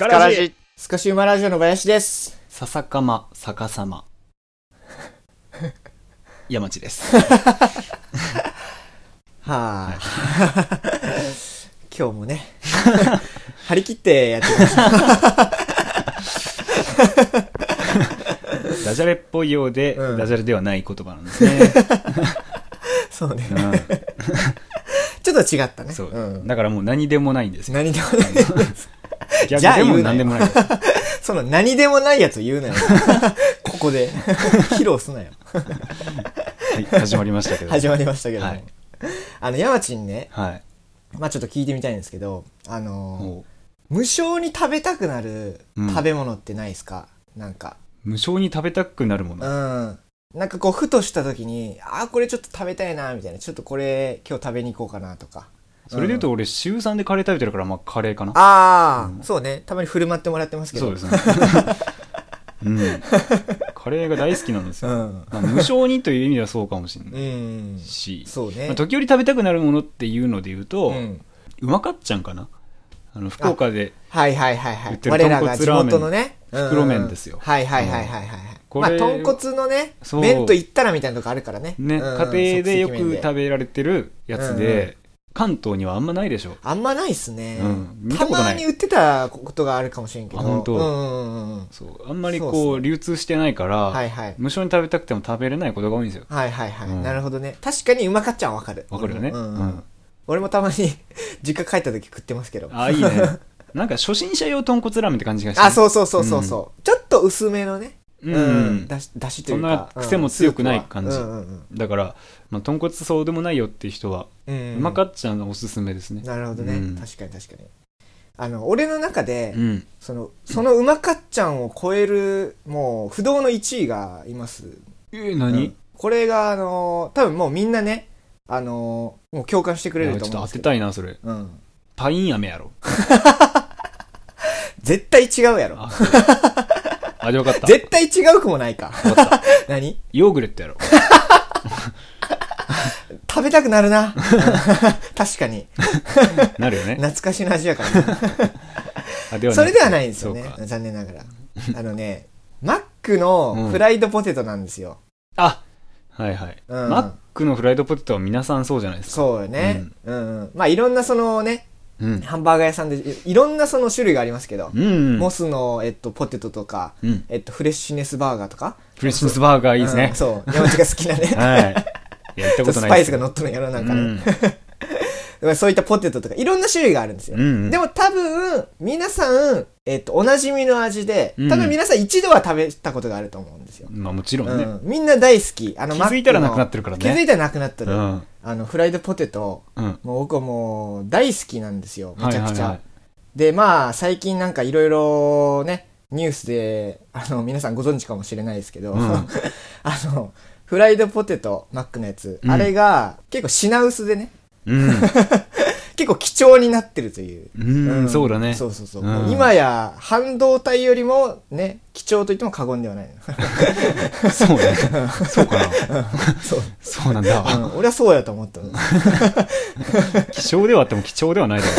カラジ。スカシウマラジオの林です。笹かま逆さま。山地です。はあ、今日もね、張り切ってやってます。ダジャレっぽいようで、うん。ダジャレではない言葉なんですね、そうね。うちょっと違ったね。ん、そう、ん。だからもう何でもないんですよ。何でもない。逆でもじゃあ言うなよ何でもない その何でもないやつ言うなよ。ここで。披露すなよ。はい、始まりましたけど始まりましたけども。はいあの、山ちんね、はいまあちょっと聞いてみたいんですけど、あのも無償に食べたくなるうん食べ物ってないですか、なんか。う無償に食べたくなるもうの、ん。なんかこう、ふとした時に、ああ、これちょっと食べたいな、みたいな。ちょっとこれ、今日食べに行こうかな、とか。それで言うと俺週3でカレー食べてるからまあカレーかなああ、うんそうね。たまに振る舞ってもらってますけど。そうですねうんカレーが大好きなんですよ、うん。まあ、無償にという意味ではそうかもしれうないん。し、そうね。まあ、時折食べたくなるものっていうので言うと、う。うんまかっちゃんかなあの福岡ではいはいはいはい。売ってる我らが地元のね。袋麺ですよはいはいはいはいはい。これまあ、豚骨のね、そう麺と言ったらみたいなとこあるからね。ね、うん家庭でよく即席麺食べられてるやつで、関東にはあんまないでしょあんまないっすね。うん見たたことないまに売ってたことがあるかもしれんけど。あ本当うんうんうんうん。そうあんまりこう流通してないから、はいはい。無償に食べたくても食べれないことが多いんですよはいはいはい。うんなるほどね。確かにうまかっちゃわかる。わかるよねうんうんうん俺もたまに 実家帰った時食ってますけど。ああいいねなんか初心者用豚骨ラーメンって感じがしてあ、そうそうそうそうそう、ちょっと薄めのね。うん、うんだし、だしといそうんか。な癖も強くない感じだから、まあ、豚骨そうでもないよっていう人は、うん。うんうまかっちゃんがおすすめですねなるほどね、うん確かに確かに。あの、俺の中で、うんその、そのうまかっちゃんを超える、もう、不動の1位がいます。えー、何、うんこれが、あの、多分もうみんなね、あの、もう共感してくれるいやちょっと当て。たいなそれうん。パイン飴やろ 絶対違うやろ。あそうあでよかった絶対違うくもないか。何？ヨーグレットやろ食べたくなるな。確かに。なるよね懐かしの味やからな。あではそれではないんですよね残念ながら。あのね、マックのフライドポテトなんですよ。あはいはい、うんマックのフライドポテトは皆さんそうじゃないですかそうよね。うん、うん。まあいろんなそのね、うんハンバーガー屋さんでいいろんなその種類がありますけど、うんモスの、えっと、ポテトとか、うんえっと、フレッシュネスバーガーとか。フレッシュネスバーガーいいですねうん、そう。山地が好きなね。はいいや行ったことスないですパイスが乗っとるんやろ、なんかね。うん まあそういったポテトとか、いろんな種類があるんですよ。うんうんでも多分、皆さん、えっと、おなじみの味で、うん多分皆さん一度は食べたことがあると思うんですよ。まあもちろんね、うん、みんな大好き。あの、気づいたらなくなってるからね気づいたらなくなってる。うんあの、フライドポテト、うん。もう僕はもう大好きなんですよ。めちゃくちゃ。で、まあ、最近なんかいろいろね、ニュースで、あの、皆さんご存知かもしれないですけど、うん。あの、フライドポテト、マックのやつ、うん。あれが結構品薄でね、うん、結構貴重になってるという。うんそうだね。そうそうそう。うん。もう今や半導体よりもね、貴重と言っても過言ではない。そうね。そうかな。そう。そうなんだ、うん、俺はそうやと思ったの。希少ではあっても貴重ではないだろ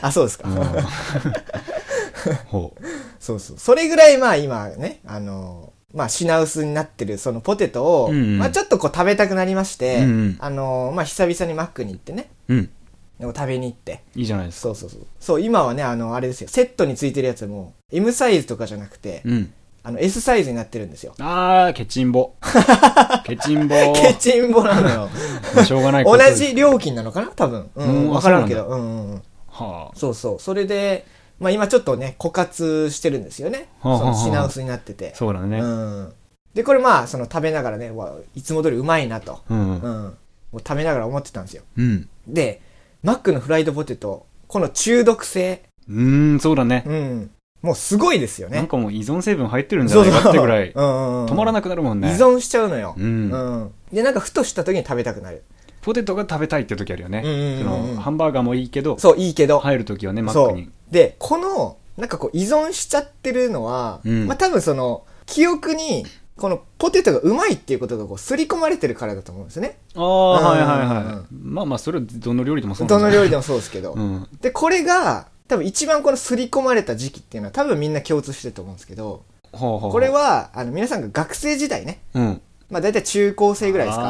あ、そうですか。う、うん、ほう。そうそう。それぐらいまあ今ね、あの、まあ品薄になってるそのポテトを、うんうん。まあちょっとこう食べたくなりまして、うんうん。あの、まあ久々にマックに行ってね、うんでも食べに行って。いいじゃないですかそうそうそう。そう、今はね、あの、あれですよ、セットについてるやつも、M サイズとかじゃなくて、うんあの、S サイズになってるんですよ。あーケチンボ ケチンボケチンボなのよ。ま あしょうがないこ同じ料金なのかな？多分。ううんん、あわからんけど。そううんうんうん。はあそうそう。それで、まあ今ちょっとね、枯渇してるんですよね。はあはあはあその品薄になってて。そうだねうん。で、これまあ、その食べながらね、わいつも通りうまいなと。うんうん。もう食べながら思ってたんですよ。うんで、マックのフライドポテト、この中毒性、うーんそうだねうん。もうすごいですよね。なんかもう依存成分入ってるんじゃないかってぐらい止まらなくなるもんね依存しちゃうのよ。うんうん。で、なんかふとした時に食べたくなる。ポテトが食べたいって時あるよねそのハンバーガーもいいけどそう、いいけど。入る時はねマッそうクに。で、この、なんかこう依存しちゃってるのは、うんまあ多分その、記憶に、このポテトがうまいっていうことがこう、刷り込まれてるからだと思うんですよね。ああはいはいうんうん。はいまあまあそれはどの料理でもそうどの料理ででもそうですけど。うんで、これが、多分一番この刷り込まれた時期っていうのは多分みんな共通してると思うんですけど、ほうほうこれは、あの、皆さんが学生時代ね、うん。まあ大体中高生ぐらいですか。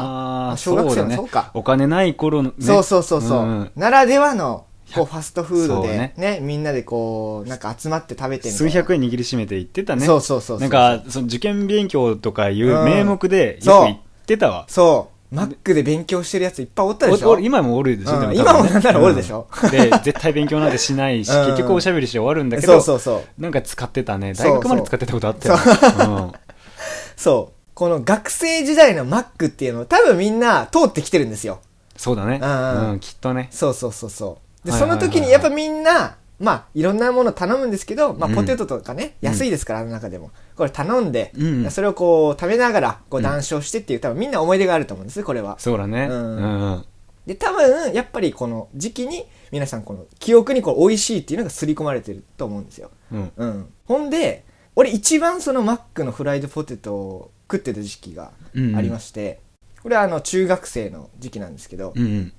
あー小学生もそうか。お金ない頃のね。そうそうそうそう、ん。ならではの、こう、ファストフードでそうね。ねみんなでこう、なんか集まって食べてみたいな。数百円握りしめて行ってたね。そうそうそうそう。なんかその受験勉強とかいううん。名目でそう。よく行ってたわ、そう。マックで勉強してるやついっぱいおったでしょ？今もおるでしょ、うん。でも今もなんならおるでしょ？うんで絶対勉強なんてしないし、うん。結局おしゃべりして終わるんだけどそうそうそう。なんか使ってたね。そう大学まで使ってたことあったよ、うん。そう。この学生時代のマックっていうのを多分みんな通ってきてるんですよ。そうだね、うん。うん、きっとね。そうそうそうそう。で、その時にやっぱみんな、まあ、いろんなもの頼むんですけど、まあ、うん。ポテトとかね、安いですから、あの中でも。これ頼んで、うんそれをこう、食べながら、こう、談笑してっていう、多分みんな思い出があると思うんです、これは。そうだね。ううんん、うん。で、多分、やっぱりこの時期に、皆さんこの、記憶にこう、美味しいっていうのが刷り込まれてると思うんですよ。うん。うん。ほんで、俺一番そのマックのフライドポテトを食ってた時期がありまして、これはあの、中学生の時期なんですけど、うんうん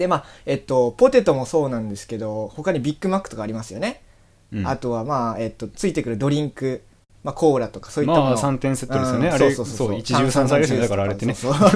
で、まあ、えっと、ポテトもそうなんですけど、他にビッグマックとかありますよね。うん。あとは、まあ、えっと、ついてくるドリンク、まあ、コーラとかそういったもの。まあ3点セットですよね、うんあれそうそうそう一汁三菜ですよね。だからあれってね。そうそう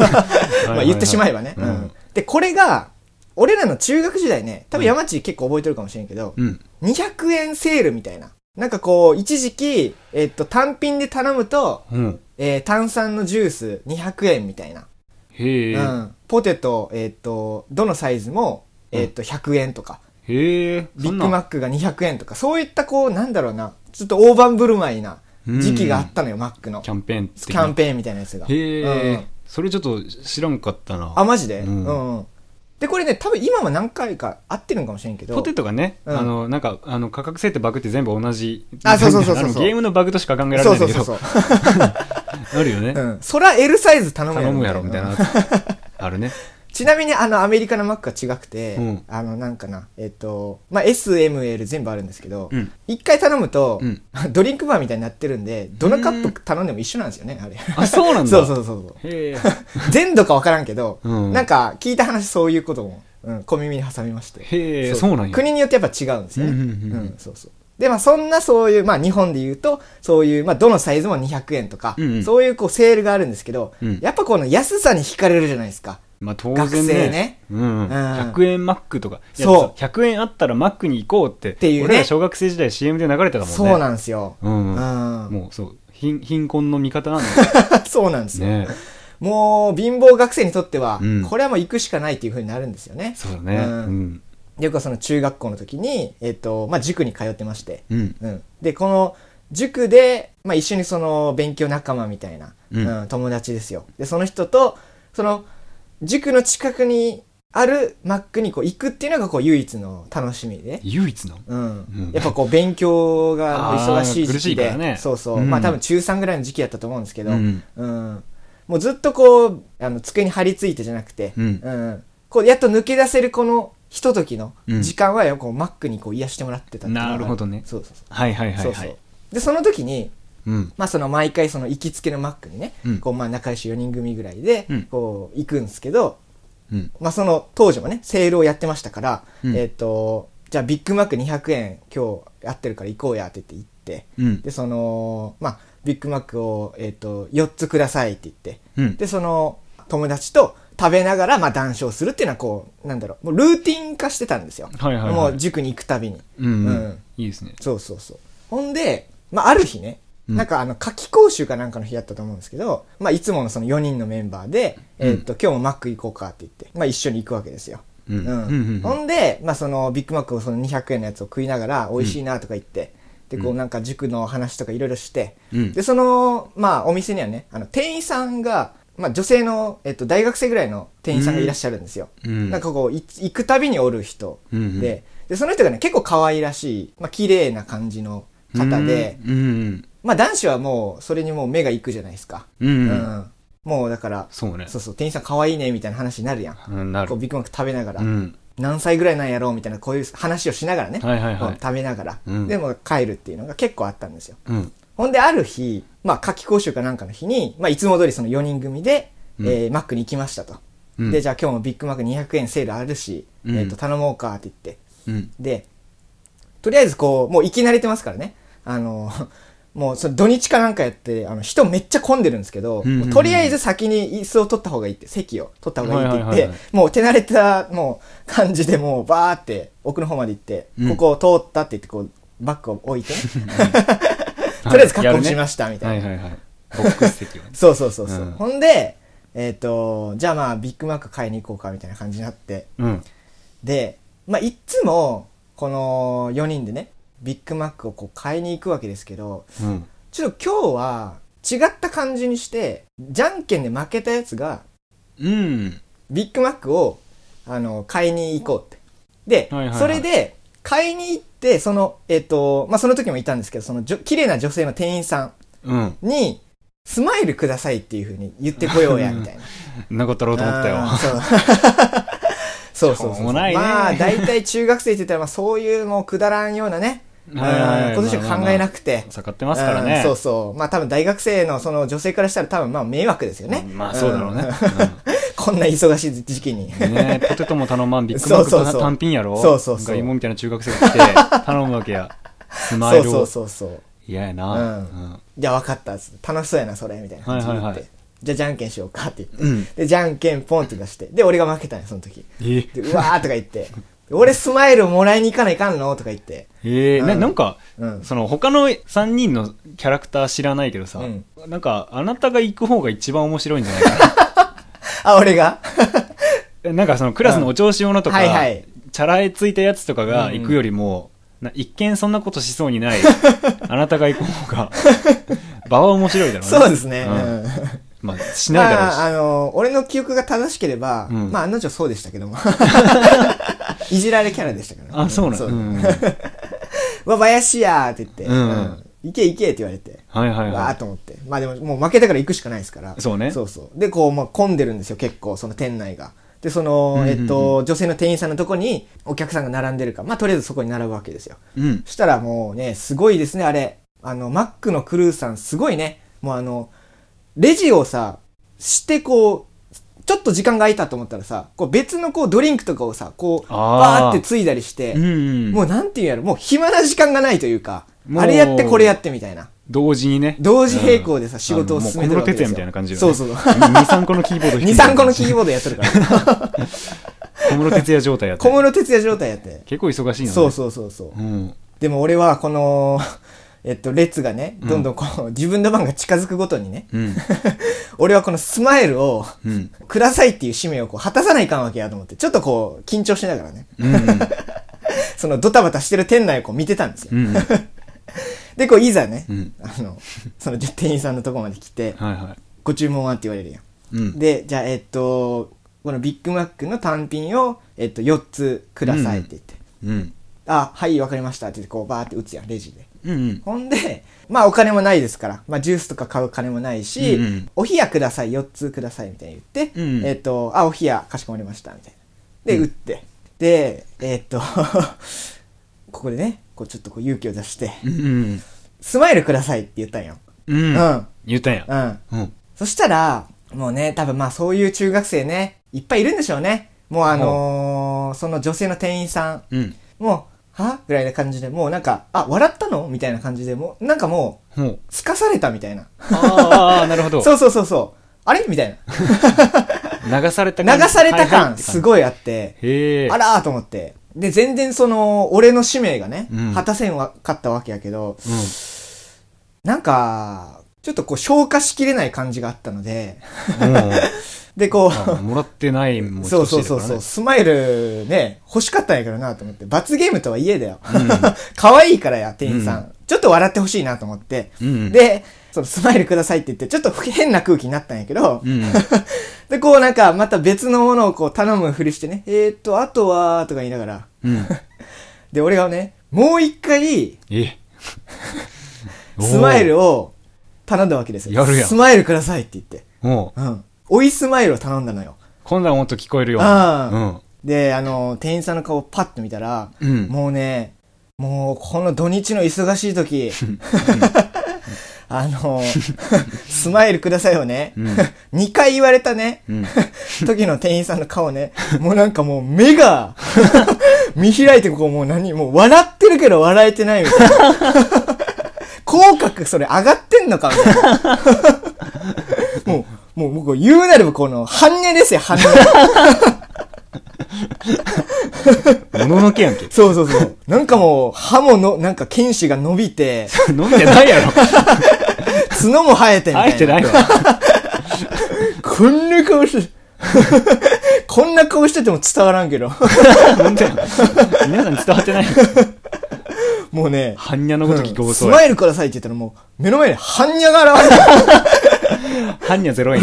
まあ言ってしまえばね。うん。うん。で、これが、俺らの中学時代ね、多分山地結構覚えてるかもしれんけど、うん。200円セールみたいな。なんかこう、一時期、えっと、単品で頼むと、うん。えー炭酸のジュース200円みたいな。へえ、うん。ポテト、えっと、どのサイズも、えっと、100円とか。へえビッグマックが200円とか、そういったこう、なんだろうな、ちょっと大盤振る舞いな時期があったのよ、マックの。キャンペーン的キャンペーンみたいなやつが。へえ、うんそれちょっと知らんかったなあ、マジで、ううんん、うん。で、これね、多分今も何回か合ってるんかもしれんけど。ポテトがね、うんあのなんかあの価格設定バグって全部同じあそうそうそうそうゲームのバグとしか考えられそないんだけどうそうそうそう。あるよね、うん。そら L サイズ頼むやろ。頼むやろみたいな あるねちなみにあのアメリカのマックは違くて、うんあのなんかな、えっと、まあ、S、M、L 全部あるんですけどうん、一、回頼むと、うん ドリンクバーみたいになってるんで、どのカップ頼んでも一緒なんですよね、あれ。あそうなんだ そうそうそうそう。全度かわからんけど、うんなんか聞いた話そういうことも、うん、小耳に挟みまして。へえそうなんや国によってやっぱ違うんですよね。うんそうそう。で、まあそんなそういう、まあ日本で言うと、そういう、まあどのサイズも200円とか、うんうん。そういうこうセールがあるんですけど、うん。やっぱこの安さに惹かれるじゃないですか。まあ当学然ね。生ね。うん、ん。100円マックとか。そう。100円あったらマックに行こうって。ていうね。俺ら小学生時代 CM で流れてたもんね。そうなんですよ。うん、うん。もうそう。貧貧困の味方なんだ。そうなんですよ。ね。もう貧乏学生にとっては、うん。これはもう行くしかないっていう風になるんですよね。そうだね。ううんんよくその中学校の時に、えっ、と、まあ塾に通ってまして、うん。うん。で、この塾で、まあ一緒にその勉強仲間みたいな、ううんん、友達ですよ。で、その人と、その、塾の近くにあるマックにこう行くっていうのがこう唯一の楽しみで。唯一の？うん。うん。やっぱこう勉強が忙しい時期で、ね。そうそう、うん。まあ多分中3ぐらいの時期やったと思うんですけど、うん。うん。もうずっとこう、あの、机に張り付いてじゃなくて、うん。こう、やっと抜け出せるこの、ひとときのうん。時間はよ、こう、マックにこう、癒してもらってたっていうのがなるほどね。そうそうそう。はいはいはいそうそう。はい。で、その時に、うん。まあその毎回その行きつけのマックにね、うん。こうまあ仲良し4人組ぐらいでうん、こう行くんですけど、うん。まあその当時もね、セールをやってましたから、うん。えっ、と、じゃあビッグマック200円今日やってるから行こうやって言って行って、うん。で、その、まあビッグマックを、えっ、と、4つくださいって言って、うん。で、その友達と食べながらまあ談笑するっていうのはこう、なんだろう、もうルーティン化してたんですよ。はいはいはい。もう塾に行くたびに。うんうん。うん。いいですね。そうそうそう。ほんで、まあ、ある日ね、うん。なんかあの、夏季講習かなんかの日やったと思うんですけど、まあ、いつものその4人のメンバーで、えーっと、今日もマック行こうかって言って、まあ、一緒に行くわけですよ。うん。うん。うんうんほんで、まあ、その、ビッグマックをその200円のやつを食いながら、美味しいなとか言って、で、こうなんか塾の話とかいろいろして、うん。で、その、まあ、お店にはね、あの、店員さんが、まあ、女性の、えっと、大学生ぐらいの店員さんがいらっしゃるんですよ。うん。なんかこう、い行くたびにおる人で、うんうん。で、その人がね、結構可愛らしい、まあ、綺麗な感じの方で、うんうん。まあ、男子はもう、それにもう目が行くじゃないですか。うんうん。もう、だから、そうね。そうそう、店員さん可愛いね、みたいな話になるやん。うんなる。こう、ビッグマック食べながら、うん。何歳ぐらいなんやろうみたいな、こういう話をしながらね、はいはいはい。食べながら、うん。でも帰るっていうのが結構あったんですよ。うんほんで、ある日、まあ、夏季講習かなんかの日に、まあ、いつも通りその4人組で、うんえーマックに行きましたと。うんで、じゃあ今日もビッグマック200円セールあるし、うんえっ、と、頼もうかって言って。うんで、とりあえずこう、もう行き慣れてますからね。あの、もうその土日かなんかやって、あの人めっちゃ混んでるんですけど、うんうんうんとりあえず先に椅子を取った方がいいって、席を取った方がいいって言って、はいはいはいはいもう手慣れたもう感じでもうバーって奥の方まで行って、うんここを通ったって言ってこう、バッグを置いてね。とりあえず確保しましたみたいな。はいはいはい。ボックス席をね。そうそうそうそう。うんほんで、えっ、と、じゃあまあビッグマック買いに行こうかみたいな感じになって、うん。で、まあ、いっつも、この4人でね、ビッグマックをこう買いに行くわけですけど、うん。ちょっと今日は違った感じにして、じゃんけんで負けたやつが、うん。ビッグマックを、あの、買いに行こうって。で、はいはいはいそれで、買いに行って、その、えっ、と、まあ、その時もいたんですけど、そのじょ、綺麗な女性の店員さうん。んに、スマイルくださいっていう風に言ってこようや、みたいな。んなことろうと思ったよ。あーそう。そうそうそうしょうもないね。まあ大体中学生って言ったらまあそういうもうくだらんようなねうんはいはい。はいことしか考えなくて。盛ってますからね。うんそうそう。まあ多分大学生のその女性からしたら多分まあ迷惑ですよね。まあそうだろうね。んこんな忙しい時期に。うんねポテトも頼まん、ビッグマックそうそうそう。単品やろ？そうそうそう。が芋みたいな中学生が来て、頼むわけや。スマイルを。そうそう。そうそう嫌やな。うん。うん。じゃあ分かったっつって楽しそうやなそれみたいな。感じで言って、はいはいはい。じゃあじゃんけんしようかって言って、うん。でじゃんけんポンって出して。で俺が負けたんよその時。え？でうわーとか言って。俺スマイルをもらいに行かないかんのとか言って。えー、なうん。なんか、うん。その他の3人のキャラクター知らないけどさ、うん。なんかあなたが行く方が一番面白いんじゃないかあ俺が。な なんかそのクラスのお調子者とか、はいはい。チャラいついたやつとかがうん。うん行くよりも、な一見そんなことしそうにない あなたが行く方が場は面白いだろうね。そうですね。ううん。ん。まあしないだろうし、まあ、あの、俺の記憶が正しければ、うん。まあ、案の定そうでしたけども。いじられキャラでしたから、あそうなの、んう。ん、わ、林やーって言って、うん行け行けって言われて、はいはいわはいーと思って。まあでも、もう負けたから行くしかないですから。そうねそうそう。で、こう、まあ、混んでるんですよ、結構、その店内が。で、その、えっと、女性の店員さんのとこに、お客さんが並んでるから、まあ、とりあえずそこに並ぶわけですよ。うんそしたらもうね、すごいですね、あれ。あの、マックのクルーさん、すごいね。もうあの、レジをさ、してこう、ちょっと時間が空いたと思ったらさ、こう別のこうドリンクとかをさ、こう、バーってついだりして、うんうんもうなんていうんやろ、もう暇な時間がないというか、あれやってこれやってみたいな。同時にね同時並行でさ、うん仕事を進めてるわけですよ。小室哲也みたいな感じよねそうそうそう。23個のキーボード弾2、いてる3個のキーボードやってるから。小室哲也状態やって小室哲也状態やって。結構忙しいのねそうそうそうそう。うんでも俺はこの、えっと、列がね、どんどんこう、自分の番が近づくごとにね、うん 俺はこのスマイルを、うんくださいっていう使命をこう果たさないかんわけやと思って、ちょっとこう、緊張しながらね、うんうんそのドタバタしてる店内をこう見てたんですよ。うんはい で、こう、いざね、うん。あの、その店員さんのとこまで来て、はご注文はって言われるやん。いうん。で、じゃあ、えっと、このビッグマックの単品を、えっと、4つくださいって言って、うんあ、はい、わかりましたって言って、こう、バーって打つやん、レジで。うんうん。ほんで、まあお金もないですから、まあジュースとか買う金もないし、うんうん。お冷やください、4つくださいみたいに言って、うん。えっ、と、あ、お冷やかしこまりました、みたいな。で、うん。打って。で、えっ、と、ここでね、こうちょっとこう勇気を出して、うんスマイルくださいって言ったんよ。うんうん。うん。言ったんやうんそしたら、もうね、多分まあそういう中学生ね、いっぱいいるんでしょうね。もうあのーその女性の店員さん、うんもう、は？ぐらいな感じで、もうなんか、あ、笑ったの？みたいな感じで、もう、なんかもう、ほうすかされたみたいな。ああなるほど そうそうそうそう。あれ？みたい 流されたな。流された感すいごいあって、へえあらーと思って。で、全然その、俺の使命がねうん、果たせんわかったわけやけど、うん。なんか、ちょっとこう消化しきれない感じがあったので、うん。で、こあう、もらってないもんそうそうそうそう、スマイルね、欲しかったんやけどなと思って、罰ゲームとはいえだよ。可愛いからや、店員さん。うんちょっと笑ってほしいなと思って、うんで、そのスマイルくださいって言って、ちょっと変な空気になったんやけど、うん で、こうなんか、また別のものをこう頼むふりしてね、えーっと、あとは、とか言いながら、うん。で、俺がね、もう一回、え。スマイルを頼んだわけですよ。やるやん。スマイルくださいって言って。もううん。追いスマイルを頼んだのよ。今度はもっと聞こえるよ。あで、あの、店員さんの顔をパッと見たら、うんうん。もうね、もうこの土日の忙しい時、あの、スマイルくださいをね、うん2回言われたね、うん。時の店員さんの顔ね、もうなんかもう目が、見開いてこうもう何、もう笑ってるけど笑えてないみたいな。口角それ上がってんのかみたいな。もう、もう僕言うなればこの、半値ですよ、半値。もののけやんけ。そうそうそう。なんかもう、歯もの、なんか剣士が伸びて、飲んでないやろ。角も生えてみたいな。生えてないわ。こんな顔して、こんな顔してても伝わらんけど。本当や皆さんに伝わってない。もうね、般若のごときうん強盗や。スマイルくださいって言ったらもう、目の前に般若が現れた。般若ゼロ円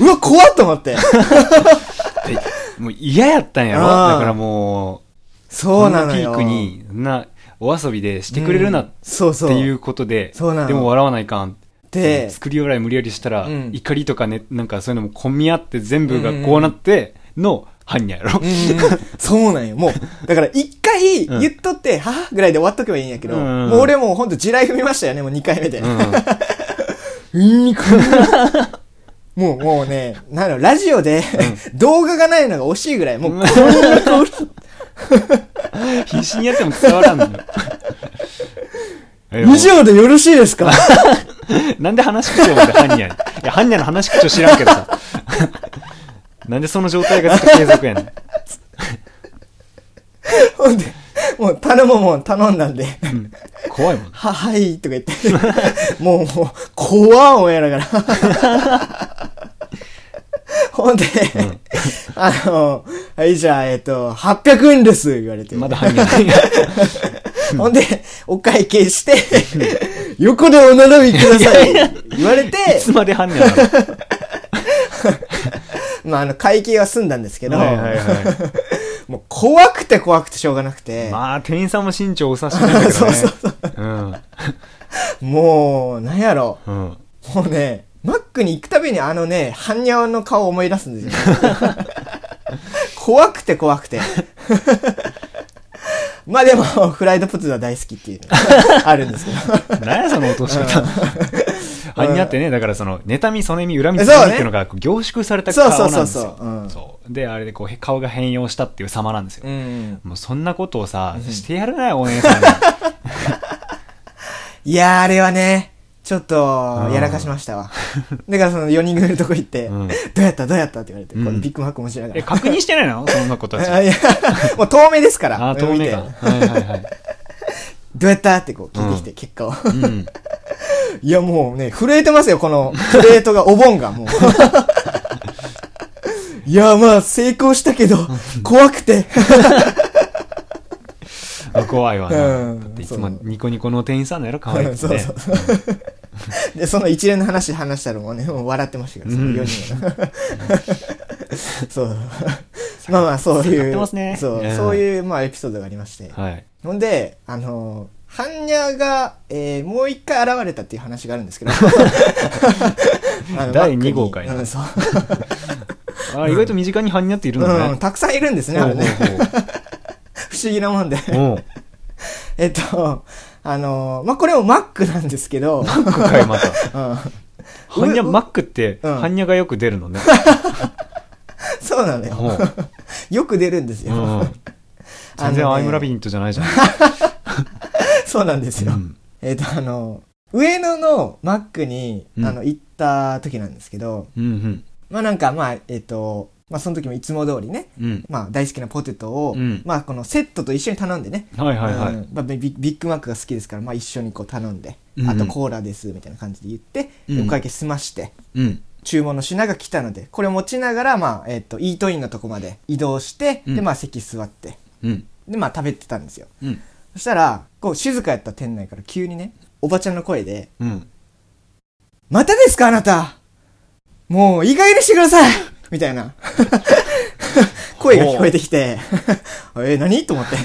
うわ、怖っと思って。もう嫌やったんやろ？あーだからもう、そうなのよ。こんピークに、そんな、お遊びでしてくれるなっうんそうそう。ていうことで、そうなのでも笑わないかん。で、作り笑い無理やりしたら、うん怒りとかね、なんかそういうのも込み合って全部がこうなっての般若やろ？うんうんそうなんよ。もう、だから一回うん言っとって、はぁぐらいで終わっとけばいいんやけど、うんもう俺もうほんと地雷踏みましたよね、もう2回目で。うんうん。もう、もうね、なんだろう、ラジオで、動画がないのが惜しいぐらい、もうこんな顔し 必死にやっても伝わらんのよ。え以上でよろしいですか？なんで話し口調まで般若に？いや、般若の話し口調知らんけどさ。なんでその状態がずっと継続やねん。ほんで、もう頼むもん頼んだんで、うん。怖いもん。は、はい、とか言って、もう、もう、怖っ思いながら。ほんで、あの、はい、じゃあ、えっと、800円です、言われて。まだ般若ない。ほんで、お会計して、横でお並びください、言われて。い、つまで般若なの？まあ、あの、会計は済んだんですけど、はいはいはもう怖くて怖くてしょうがなくて、い。まあ、店員さんも身長お察しなんだけどね。そうそうそう。うん。もう、なんやろ。うん。もうね、マックに行くたびにあのね、般若の顔を思い出すんですよ。怖くて怖くて。まあでも、フライドポテトは大好きっていうのがあるんですけど。何やその落とし方。般若ってね、だからその、妬み、そねみ、恨み、つそうねみっていうのが凝縮された顔そうなんですよ。そうそうそううんそうで、あれでこう、へ顔が変容したっていう様なんですよ。うん。もうそんなことをさ、してやるなよ、お姉さんに。いやー、あれはね、ちょっと、やらかしましたわ。だからその4人組のとこ行って、うんどうやった？どうやった？って言われて、うんこのビッグマックもしながえ、ら。確認してないの？そんな子たち。あいや、もう透明ですから。あ、透明か。はいはいはい。どうやった？ってこう聞いてきて、結果を。うん。いや、もうね、震えてますよ、このプレートが、お盆が、もう。いや、まあ、成功したけど、怖くて。あ 怖いわな。うんだっていつもニコニコの店員さんのやろ、可愛くてね。そうそうそう。で、その一連の話話したらもうね、もう笑ってましたけど、その4人が。そう。まあまあ、そうやいう。そう、うんそういう、まあ、エピソードがありまして。はい。ほんで、あのー、般若が、えー、もう一回現れたっていう話があるんですけど。第マックに二号かいなう。あ、意外と身近に般若っているんだうん、ね。たくさんいるんですね、あれね。不思議なもんで。えっと、あのー、まあ、これもマックなんですけど、マックかい、また。うん、般若、マックって、うん般若がよく出るのね。そうなのよ。よく出るんですよ。うん全然アイムラビントじゃないじゃん。そうなんですよ。うんえっと、あの、上野のマックに、うんあの、行った時なんですけど、うんうん。まあなんか、まあ、えっと、まあその時もいつも通りね、うん。まあ大好きなポテトを、うんまあこのセットと一緒に頼んでね、はいはいはい。うんまあ、ビビビッグマックが好きですから、まあ一緒にこう頼んで、うんあとコーラです、みたいな感じで言って、うんお会計済まして、うん。注文の品が来たので、これを持ちながら、まあ、えっ、と、イートインのとこまで移動して、うんで、まあ席座って、うん。で、まあ食べてたんですよ。うん。そしたら、こう静かやった店内から急にね、おばちゃんの声で、うん。またですかあなた？もう、いい加減にしてくださいみたいな。声が聞こえてきて、え、何？と思って。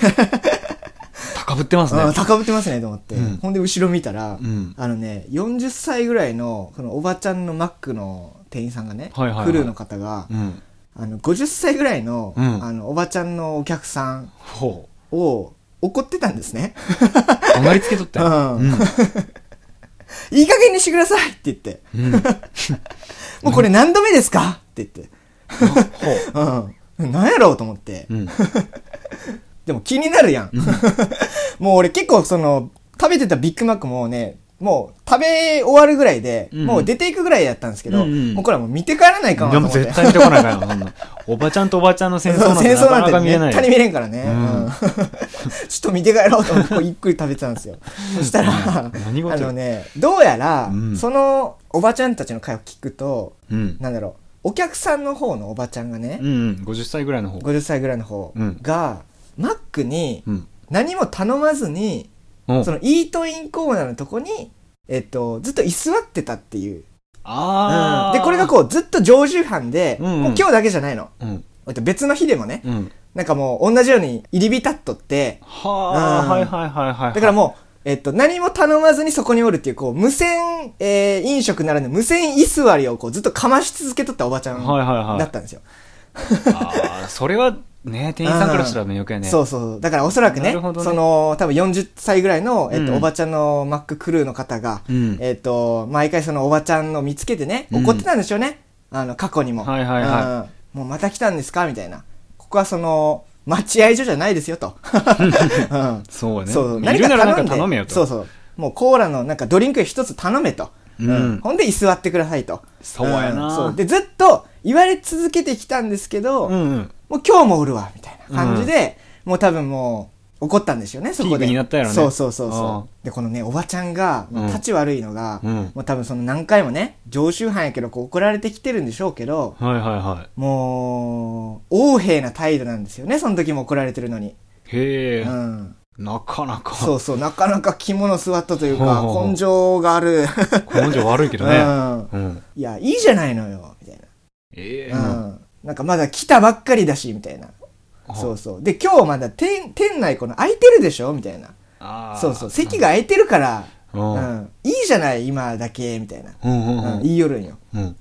高ぶってますねあ。高ぶってますね、と思って。うんほんで、後ろ見たら、うん。あのね、40歳ぐらいの、このおばちゃんのマックの店員さんがね、はいはいはいクルーの方が、うん。あの、50歳ぐらいの、うんあの、おばちゃんのお客さんほを、怒ってたんですね。怒鳴りつけとったよ。うんうん。いい加減にしてくださいって言って。うん。もうこれ何度目ですか？って言って。ほうん。何やろうと思って。う。うん。でも気になるやん。もう俺結構その、食べてたビッグマックもね、もう食べ終わるぐらいで、うんもう出ていくぐらいやったんですけど、うんうんもうこれはもう見て帰らないかなでもと思って。絶対見てこないからなそんな。おばちゃんとおばちゃんの戦争 なんてなかなんてなか見れないに見れんからね。うんうん ちょっと見て帰ろうと思って、こうゆっくり食べてたんですよ。そしたら、あ何事のね、どうやら、うんそのおばちゃんたちの会を聞くと、うん。なんだろう、お客さんの方のおばちゃんがねう、んうん。50歳ぐらいの方。50歳ぐらいの方うんが、マックにうん。何も頼まずに、おそのイートインコーナーのとこに、えっと、ずっと居座ってたっていう。あー。うんで、これがこう、ずっと常習犯で、うんうんもう今日だけじゃないの。うん。えっと別の日でもね、うん。なんかもう同じように入り浸っとって、はあ、うんはいはいはいはい。だからもう、えっと、何も頼まずにそこにおるっていう、こう、無線、えー飲食ならぬ無線居座りをこう、ずっとかまし続けとったおばちゃんはいはいはい。だったんですよ。ああ、それはね、店員さんからしたら余計ね。そうそう。だからおそらくね、ねその、多分40歳ぐらいの、えっと、うんおばちゃんのマッククルーの方が、うん。えっと、毎回そのおばちゃんの見つけてね、うん怒ってたんでしょうね。あの、過去にも。はいはいはうんもうまた来たんですか？みたいな。ここはその、待合所じゃないですよと。うんそうね。そう、いるならなんか頼めよと。そうそう。もうコーラのなんかドリンク一つ頼めと。うんほんで居座ってくださいと。そうやな。んそう。で、ずっと言われ続けてきたんですけど、うんうん。もう今日もおるわ、みたいな感じで、もう多分もう怒ったんですよね、そこで。ピークになったやろねそうそうそうあそう。で、このね、おばちゃんが、立ち悪いのが、うんもう多分その何回もね、常習犯やけど、こう怒られてきてるんでしょうけど、はいはいはもう、横柄な態度なんですよね、その時も怒られてるのに。い。へえう。ん。なかなか。そうそう、なかなか肝の座ったというか根性がある。根性悪いけどね。うん。うん。いや、いいじゃないのよ、みたいええ。な。うん。なんかまだ来たばっかりだし、みたいな。そうそう。で、今日まだ店、店内この空いてるでしょ？みたいな。そうそう。席が空いてるから、う。うんん。いいじゃない、今だけ、みたいな。うんうんうん。うん言いよるんよ。うん。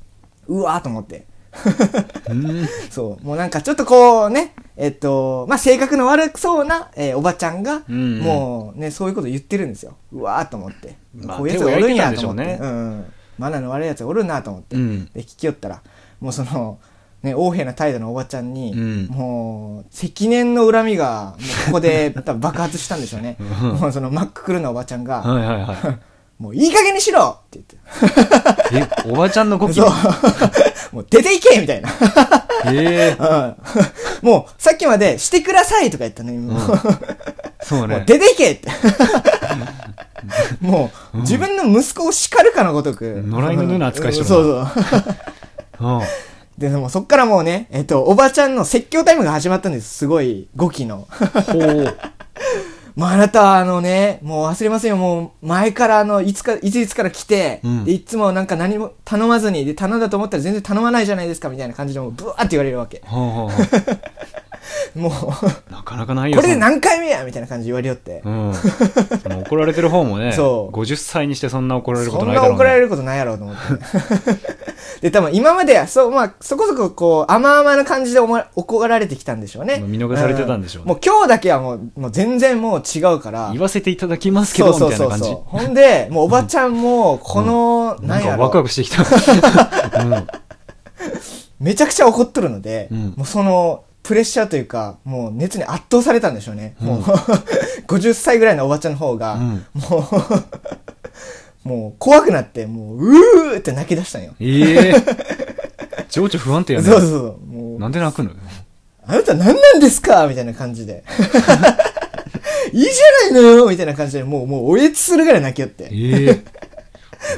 うわーと思って。うん。そう。もうなんかちょっとこうね、えっと、まあ、性格の悪そうな、えーおばちゃんが、うんもうね、そういうこと言ってるんですよ。うわーと思って。まあこういうやつがおるんやと思って。ねうん。マナーの悪いやつがおるなと思って。うん。で、聞きよったら、もうその、ね、横柄な態度のおばちゃんに、うんもう、積年の恨みが、もうここで 多分爆発したんでしょうね。うんもうその、マッククルーなおばちゃんが、はいはいは もういい加減にしろって言って。い。え、おばちゃんの語気そう。もう出ていけみたいな。へえ。うん。もう、さっきまでしてくださいとか言ったのに、もう、そうね。もう出ていけって。もう、自分の息子を叱るかのごとく。野良犬のような扱いしとるそうそう。うん。で、でもそっからもうね、えっと、おばちゃんの説教タイムが始まったんです。すごい、語気の。ほう。もうあなたはあのね、もう忘れませんよ、もう前からあの、いつか、いついつから来て、うん。でいつもなんか何も頼まずに、で、頼んだと思ったら全然頼まないじゃないですか、みたいな感じでもうブワーって言われるわけ。ほうほうほ もう、う。なかなかないよ。これでそんな何回目やみたいな感じで言われよって。うん。怒られてる方もね、そう50歳にしてそんな怒られるこそんとないだろうね。な怒られることないやろうと思って。で、多分今までは、そう、まあ、そこそここう、甘々な感じで怒られてきたんでしょうね。見逃されてたんでしょうねんもう今日だけはもう、もう全然もう違うから。言わせていただきますけど、みたいな感じ。ほんで、もうおばちゃんも、この、なかなんんやろワクワクしてきた。うん。めちゃくちゃ怒っとるので、うんもうその、プレッシャーというか、もう熱に圧倒されたんでしょうね。うんもう、50歳ぐらいのおばちゃんの方が、うんもう、もう怖くなって、もう、うーって泣き出したんよ。ええ情緒不安定やね。そうそうそう。もう、なんで泣くの？あなた何なんですか？みたいな感じで。いいじゃないのよみたいな感じで、もう、もう、おえつするぐらい泣きよって。ええ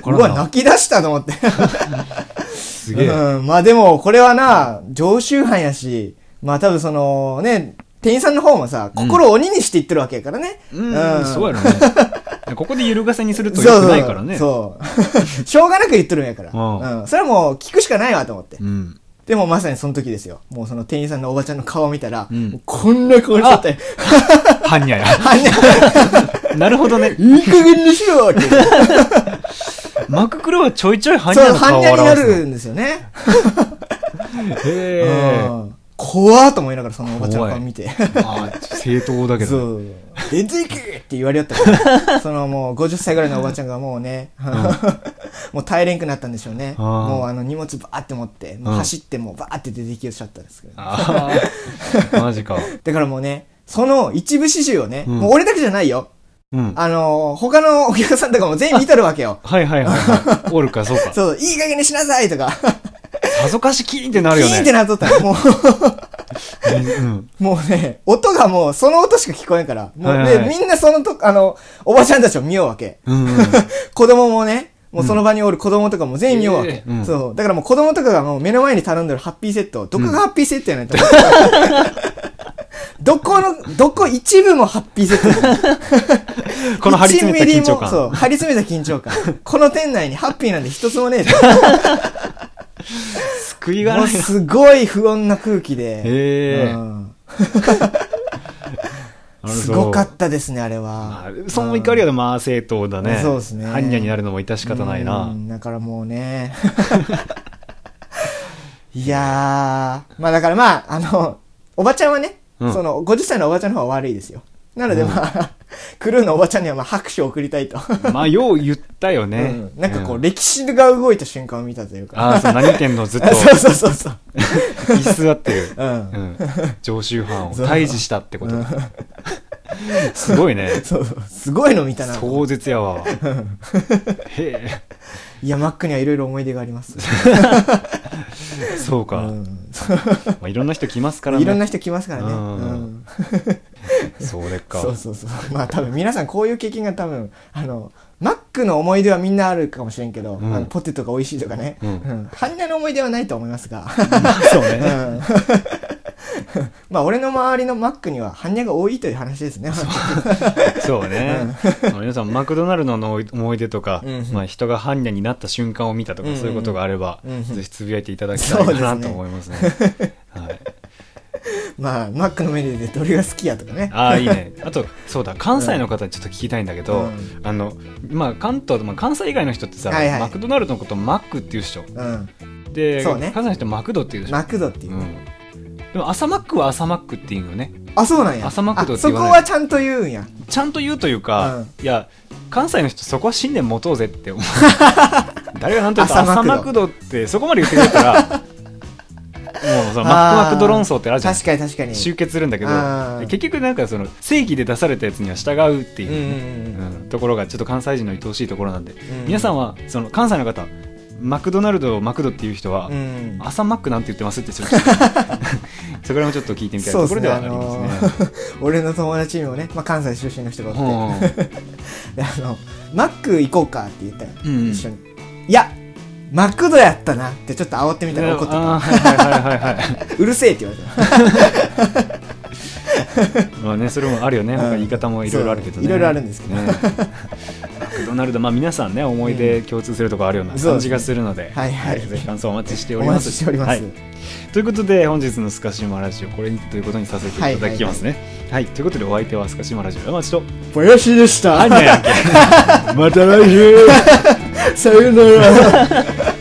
うわ、泣き出したと思って。すげえ。うん、まあでも、これはな、常習犯やし、まあ多分その、ね、店員さんの方もさ、心を鬼にしていってるわけやからね。うん、そうやろね。ここで揺るがせにするとそう良くないからね。そう。しょうがなく言ってるんやから。うんうん。それはもう聞くしかないわと思って。うん。でもまさにその時ですよ。もうその店員さんのおばちゃんの顔を見たら、うんこんな顔しちゃって、はんにゃや。はんにゃ、なるほどね。いい加減にしろって。マククロはちょいちょいはんにそう、ゃの顔をはんにゃにな。るんですよね。へえ。うん怖ーと思いながらそのおばちゃんの顔見て。まあ、正当だけど。そう。出ていけって言われよったから、そのもう50歳ぐらいのおばちゃんがもうね、もう耐えれんくなったんでしょうね。もうあの荷物バーって持って、もう走ってもうバーって出ていきよっしゃったんですけど、ああ、マジか。だからもうね、その一部始終をね、うんもう俺だけじゃないよ。うん。あのー他のお客さんとかも全員見とるわけよ。はいはいはいはい。おるか、そうか。そう、いい加減にしなさいとか、さぞかしキーンってなるよね。キーンってなっとったら、もう、うん。もうね、音がもう、その音しか聞こえんから、もう、はいはいみんなそのと、あの、おばちゃんたちを見ようわけ。うんうん。子供もね、もうその場におる子供とかも全員見ようわけ。ええうんそう。だからもう子供とかがもう目の前に頼んでるハッピーセット、どこがハッピーセットやねんと思って。どこの、どこ一部もハッピーセットこの張り詰めた緊張1ミリもそう、感。張り詰めた緊張感。この店内にハッピーなんて一つもね救いがないな。すごい不穏な空気で。すごかったですね、あれまはあ。その怒りはまあ正当だね。そうですね般若になるのも致し方ないなう。んだからもうね。いやー、まあだからまあ、あの、おばちゃんはね、うんその、50歳のおばちゃんの方は悪いですよ。なのでまあ、クルーのおばちゃんにはまあ拍手を送りたいと。まあ、よう言ったよねうん。なんかこう、ん歴史が動いた瞬間を見たというか。ああ、そう、何店の？ずっとそうそうそうそう。居座ってる。うん。うん。常習犯を退治したってことうん。すごいね。そうそう。すごいの見たな。壮絶やわ。へいや、マックにはいろいろ思い出があります。え、そうか。うんまあ、いろんな人来ますからね。いろんな人来ますからね。うんうんそうでっか。そうそうそう。まあ多分皆さんこういう経験が多分、あの、マックの思い出はみんなあるかもしれんけど、うんあのポテトが美味しいとかね。うんうん。ハンナの思い出はないと思いますが。そうね。う んまあ俺の周りのマックにはハンニャが多いという話ですね。そう ね。まあ皆さん、マクドナルドの思い出とかうん、まあ、人が般若になった瞬間を見たとか、うんそういうことがあればうん、ぜひつぶやいていただきたいかなと思いますね。はい。まあ、マックのメニューでどれが好きやとかね。ああ、いいね。あと、そうだ、関西の方にちょっと聞きたいんだけど、うんあの、まあ、関東、まあ、関西以外の人ってさ、はいはいマクドナルドのことをマックっていう人。うん。で、そうね関西の人マクドっていうでしょ。マクドっていうう。ん。でも、朝マックは朝マックっていうのね。あ、そうなんや。朝マクドってあそこはちゃんと言うんや。ちゃんと言うというか、うんいや、関西の人そこは信念持とうぜって思う。誰が何と言うと朝マクドってそこまで言ってくれたら、もうそのマックマクド論争ってあるじゃん。確かに確かに。集結するんだけど結局なんかその正義で出されたやつには従うっていうところがちょっと関西人の愛おしいところなんで、ん皆さんはその関西の方マクドナルドをマクドっていう人は、うん。朝マックなんて言ってますって そこらもちょっと聞いてみたいところではありますね。ねあの俺の友達にもね、まあ、関西出身の人がおって、であの、マック行こうかって言ったよ、うん一緒に。いや、マクドやったなってちょっと煽ってみたら怒ってた。はいはい。うるせえって言われた。まあね、それもあるよね。他言い方もいろいろあるけどね。いろいろあるんですけどねマクドナルド、まあ皆さんね、思い出共通するところあるような感じがするので、はいはいぜひ感想お待ちしておおります。待ちしております。はいということで、本日のスカシマラジオ、これにということにさせていただきますね。はい、ということで、お相手はスカシマラジオ、山内と、ぼやしでした。また来週さよなら。